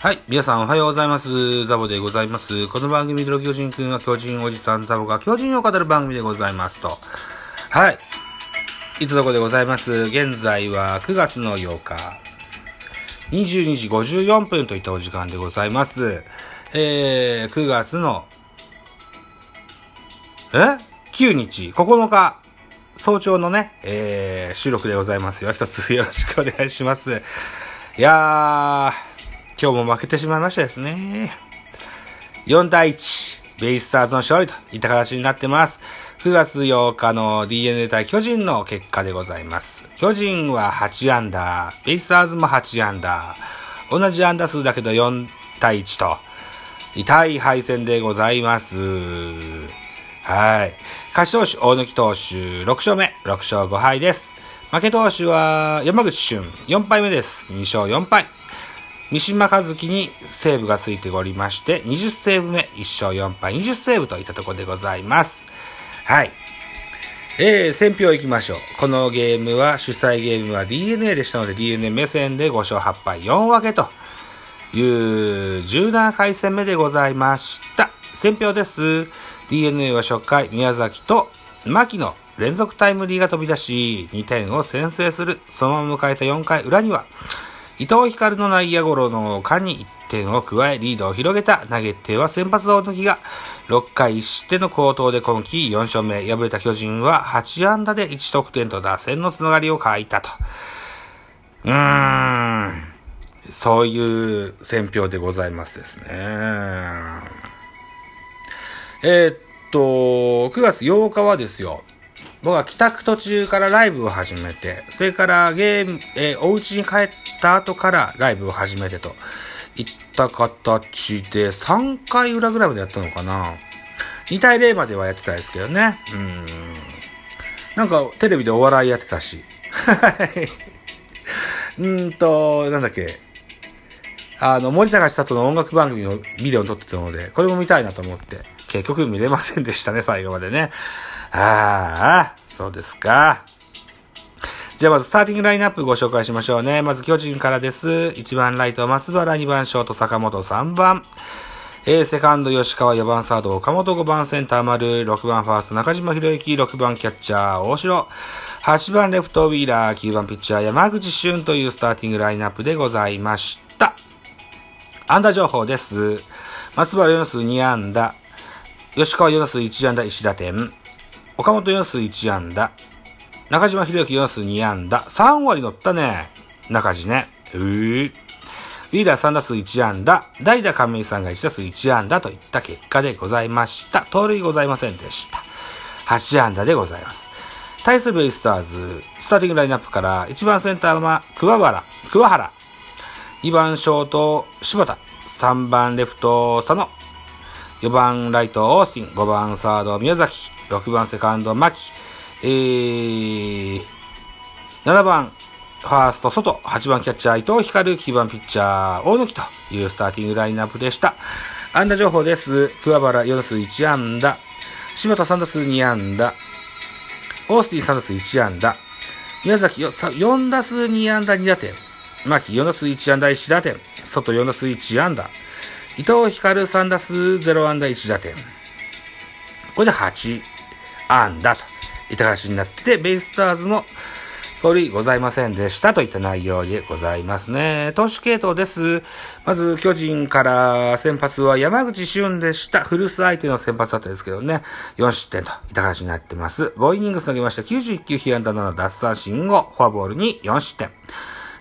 はい。皆さんおはようございます。ザボでございます。この番組での巨人くんは巨人おじさんザボが巨人を語る番組でございますと。はい。いったとこでございます？現在は9月の8日、22時54分といったお時間でございます。えー、9月の、え ?9 日、9日、早朝のね、えー、収録でございますよ。一つよろしくお願いします。いやー、今日も負けてしまいましたですね。4対1、ベイスターズの勝利といった形になってます。9月8日の DNA 対巨人の結果でございます。巨人は8アンダー、ベイスターズも8アンダー。同じアンダー数だけど4対1と、痛い敗戦でございます。はい。勝ち投手、大貫投手、6勝目、6勝5敗です。負け投手は山口俊、4敗目です。2勝4敗。三島和樹にセーブがついておりまして、20セーブ目、1勝4敗、20セーブといったところでございます。はい。えー、選票行きましょう。このゲームは、主催ゲームは DNA でしたので、DNA 目線で5勝8敗4分けという17回戦目でございました。選票です。DNA は初回、宮崎と牧の連続タイムリーが飛び出し、2点を先制する。そのまま迎えた4回裏には、伊藤光の内野ゴロの間に1点を加え、リードを広げた投げ手は先発大貫が、6回1失点の好投で今季4勝目。敗れた巨人は8安打で1得点と打線のつながりを欠いたと。うーん。そういう選評でございますですね。えー、っと、9月8日はですよ。僕は帰宅途中からライブを始めて、それからゲーム、えーお家に帰った後からライブを始めてといった形で3回裏ぐらいまでやったのかな。2対0まではやってたんですけどね。うん。なんかテレビでお笑いやってたし。はい。うんと、なんだっけ。あの、森高千里の音楽番組のビデオに撮ってたので、これも見たいなと思って、結局見れませんでしたね、最後までね。ああ、そうですか。じゃあまずスターティングラインナップご紹介しましょうね。まず巨人からです。1番ライト松原、2番ショート坂本、3番。えー、セカンド吉川、4番サード岡本、5番センター丸、6番ファースト中島博之、6番キャッチャー大城、8番レフトウィーラー、9番ピッチャー山口俊というスターティングラインナップでございました。安打情報です。松原4数2安打、吉川4打数1安打1打点、岡本4打数1安打、中島博之4打数2安打、3割乗ったね。中地ね。うー。ウィーラー3打数1安打、代打亀井さんが1打数1安打といった結果でございました。盗塁ございませんでした。8安打でございます。対するベイスターズ、スターティングラインナップから1番センターは桑原、桑原、2番ショート柴田、3番レフト佐野、4番ライトオースティン、5番サード宮崎、6番セカンド牧、えー、7番ファースト外、8番キャッチャー伊藤光、9番ピッチャー大貫というスターティングラインナップでした。安打情報です。桑原4打数1安打、柴田3打数2安打、オースティン3打数1安打、宮崎4打数2安打2打点、牧4打数1安打1打点、外4打数1安打、伊藤光3打数0安打1打点。これで8安打といった形になってて、ベイスターズの通りございませんでしたといった内容でございますね。投手系統です。まず、巨人から先発は山口俊でした。古巣相手の先発だったんですけどね。4失点といった形になってます。5イニング投げました。91球、被安打7奪三振後、フォアボールに4失点。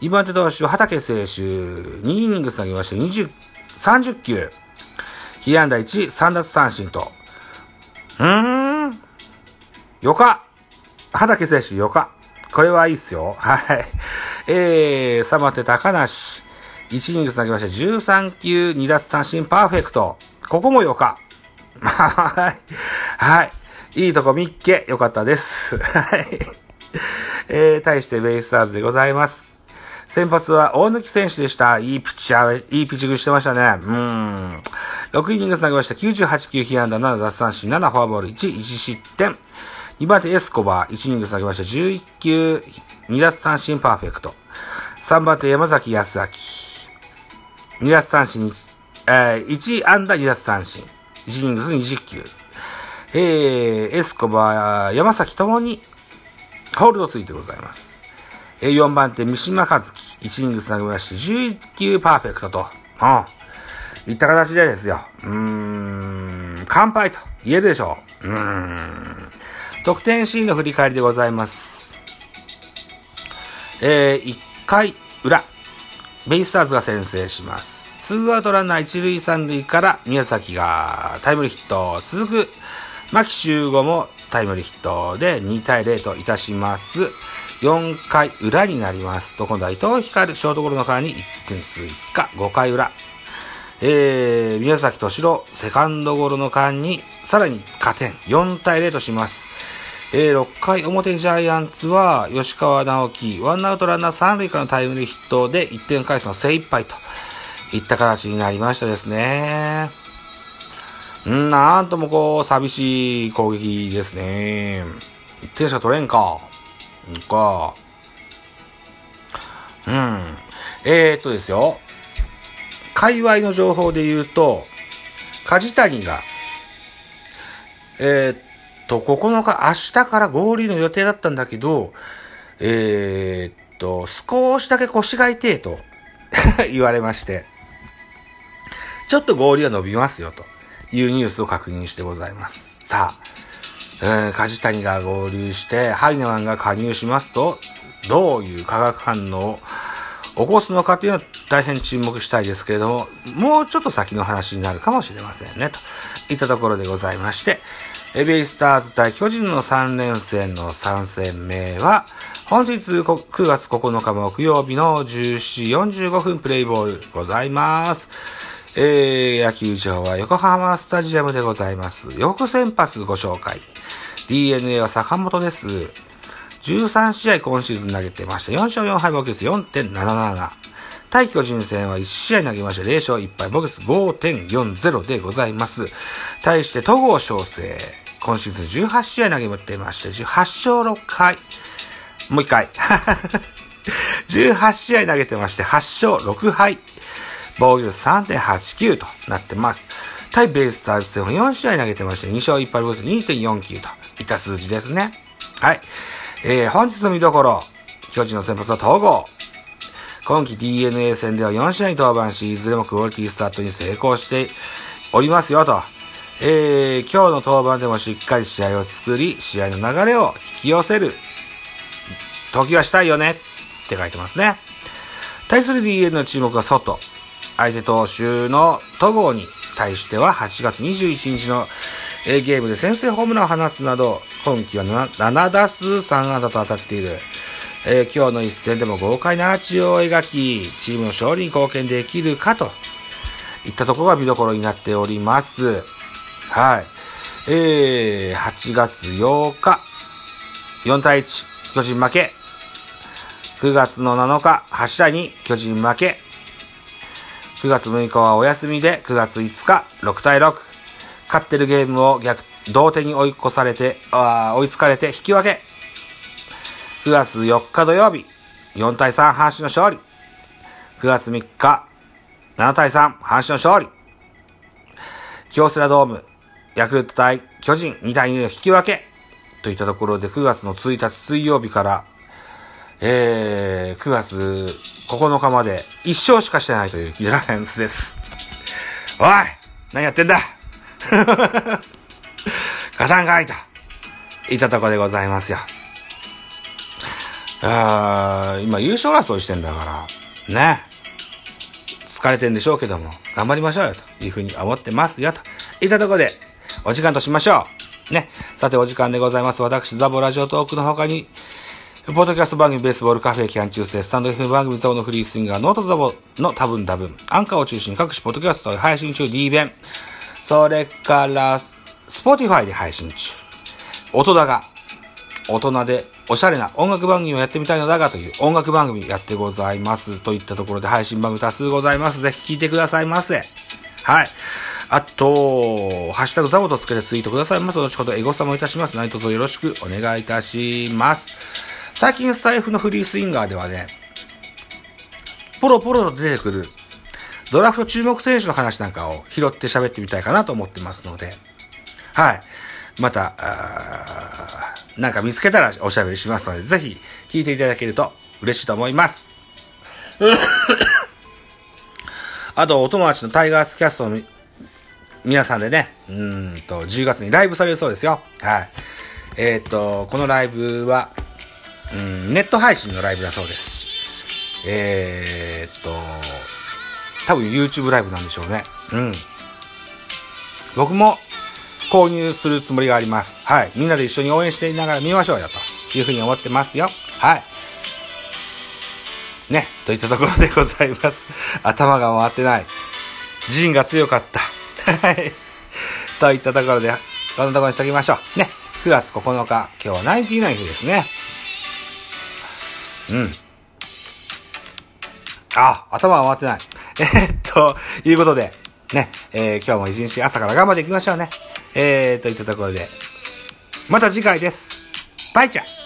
2番手投手は畑選手、2イニング投げました。20、30球、被安打1、3奪三振と。うーん。よか。畑選手よか。これはいいっすよ。はい。えー、サマテ高梨。1イニング投げました。13球、2奪三振パーフェクト。ここもよか。はい。はい。いいとこ見っけ。よかったです。はい。えー、対してベイスターズでございます。先発は大貫選手でした。いいピッチャー、いいピッチングしてましたね。うん。6イニング投げました。98球、被安打7奪三振、7フォアボール、1、1失点。2番手エスコバー、1イニング投げました。11球、2奪三振パーフェクト。3番手山崎康明。2奪三振、えー、1安打2奪三振、1イニングス20球。えー、エスコバー、山崎ともに、ホールドついてございます。4番手、三島和樹、1イニングス投げまして、11球パーフェクトと、うん。いった形でですよ。うーん、乾杯と言えるでしょう。うーん。得点シーンの振り返りでございます。えー、1回裏、ベイスターズが先制します。ツーアウトランナー一塁三塁から宮崎がタイムリーヒット。続く牧秀吾もタイムリーヒットで2対0といたします。4回裏になりますと、今度は伊藤光ショートゴロの間に1点追加。5回裏。えー、宮崎敏郎セカンドゴロの間にさらに加点。4対0とします。えー、6回表ジャイアンツは、吉川直樹、ワンアウトランナー3塁からのタイムリーヒットで1点返すの精一杯といった形になりましたですね。んなんともこう、寂しい攻撃ですね。1点しか取れんか。んか。うん。えー、っとですよ。界隈の情報で言うと、梶谷が、えー、っと、9日、明日から合流の予定だったんだけど、えー、っと、少しだけ腰が痛えと 言われまして、ちょっと合流は伸びますよというニュースを確認してございます。さあ、えー、梶谷が合流して、ハイネマンが加入しますと、どういう化学反応を起こすのかというのは大変注目したいですけれども、もうちょっと先の話になるかもしれませんね、といったところでございまして、エベイスターズ対巨人の3連戦の3戦目は、本日9月9日木曜日の14時45分プレイボールございます。えー、野球場は横浜スタジアムでございます。予告先発ご紹介。DNA は坂本です。13試合今シーズン投げてました。4勝4敗ボケス4.77。対巨人戦は1試合投げました。0勝1敗ボケス5.40でございます。対して戸郷翔征。今シーズン18試合投げてまして、18勝6敗。もう一回。18試合投げてまして、8勝6敗。防御率3.89となってます。対ベイスターズ戦は4試合投げてまして、2勝1敗ボス2.49といった数字ですね。はい。えー、本日の見どころ。巨人の先発は統合。今季 DNA 戦では4試合に登板し、いずれもクオリティスタートに成功しておりますよと。えー、今日の登板でもしっかり試合を作り、試合の流れを引き寄せる時はしたいよねって書いてますね。対する DNA の注目は外。相手投手の戸郷に対しては8月21日のゲームで先制ホームランを放つなど、今季は 7, 7打数3安打と当たっている。えー、今日の一戦でも豪快なアーチを描き、チームの勝利に貢献できるかといったところが見どころになっております。はい。えー、8月8日、4対1、巨人負け。9月の7日、8対2、巨人負け。9月6日はお休みで、9月5日、6対6。勝ってるゲームを逆、同点に追い越されて、あ追いつかれて引き分け。9月4日土曜日、4対3、阪神の勝利。9月3日、7対3、阪神の勝利。京セラドーム、ヤクルト対巨人2対2の引き分け。といったところで9月の1日水曜日から、えー、9月9日まで1勝しかしてないというギラレンスです。おい何やってんだ？ガタンが開いた。いったとこでございますよ。あー今優勝争いしてんだから、ね。疲れてんでしょうけども、頑張りましょうよ、というふうに思ってますよ、といったとこで、お時間としましょう。ね。さて、お時間でございます。私、ザボラジオトークの他に、ポッドキャスト番組ベースボールカフェ期間中世、スタンド FM 番組ザボのフリースインガー、ノートザボの多分多分、アンカーを中心に各種ポッドキャスト配信中 D 弁、それから、スポティファイで配信中。音だが、大人でおしゃれな音楽番組をやってみたいのだがという音楽番組やってございます。といったところで配信番組多数ございます。ぜひ聞いてくださいませ。はい。あと、ハッシュタグザボとつけてツイートくださいます。後ほどエゴサもいたします。何卒よろしくお願いいたします。最近スタイフのフリースインガーではね、ポロポロと出てくるドラフト注目選手の話なんかを拾って喋ってみたいかなと思ってますので、はい。また、なんか見つけたらおしゃべりしますので、ぜひ聞いていただけると嬉しいと思います。あと、お友達のタイガースキャストの皆さんでね、うんと、10月にライブされるそうですよ。はい。えっ、と、このライブは、うん、ネット配信のライブだそうです。えーっと、多分 YouTube ライブなんでしょうね。うん。僕も購入するつもりがあります。はい。みんなで一緒に応援していながら見ましょうよ、というふうに思ってますよ。はい。ね、といったところでございます。頭が回ってない。陣が強かった。はい。といったところで、こんなところにしときましょう。ね。9月9日、今日はナインティナイン日ですね。うん。あ、頭が回ってない。えーっと、いうことで、ね、えー今日も一日朝から頑張っていきましょうね。えー、といったところで、また次回です。バイチャ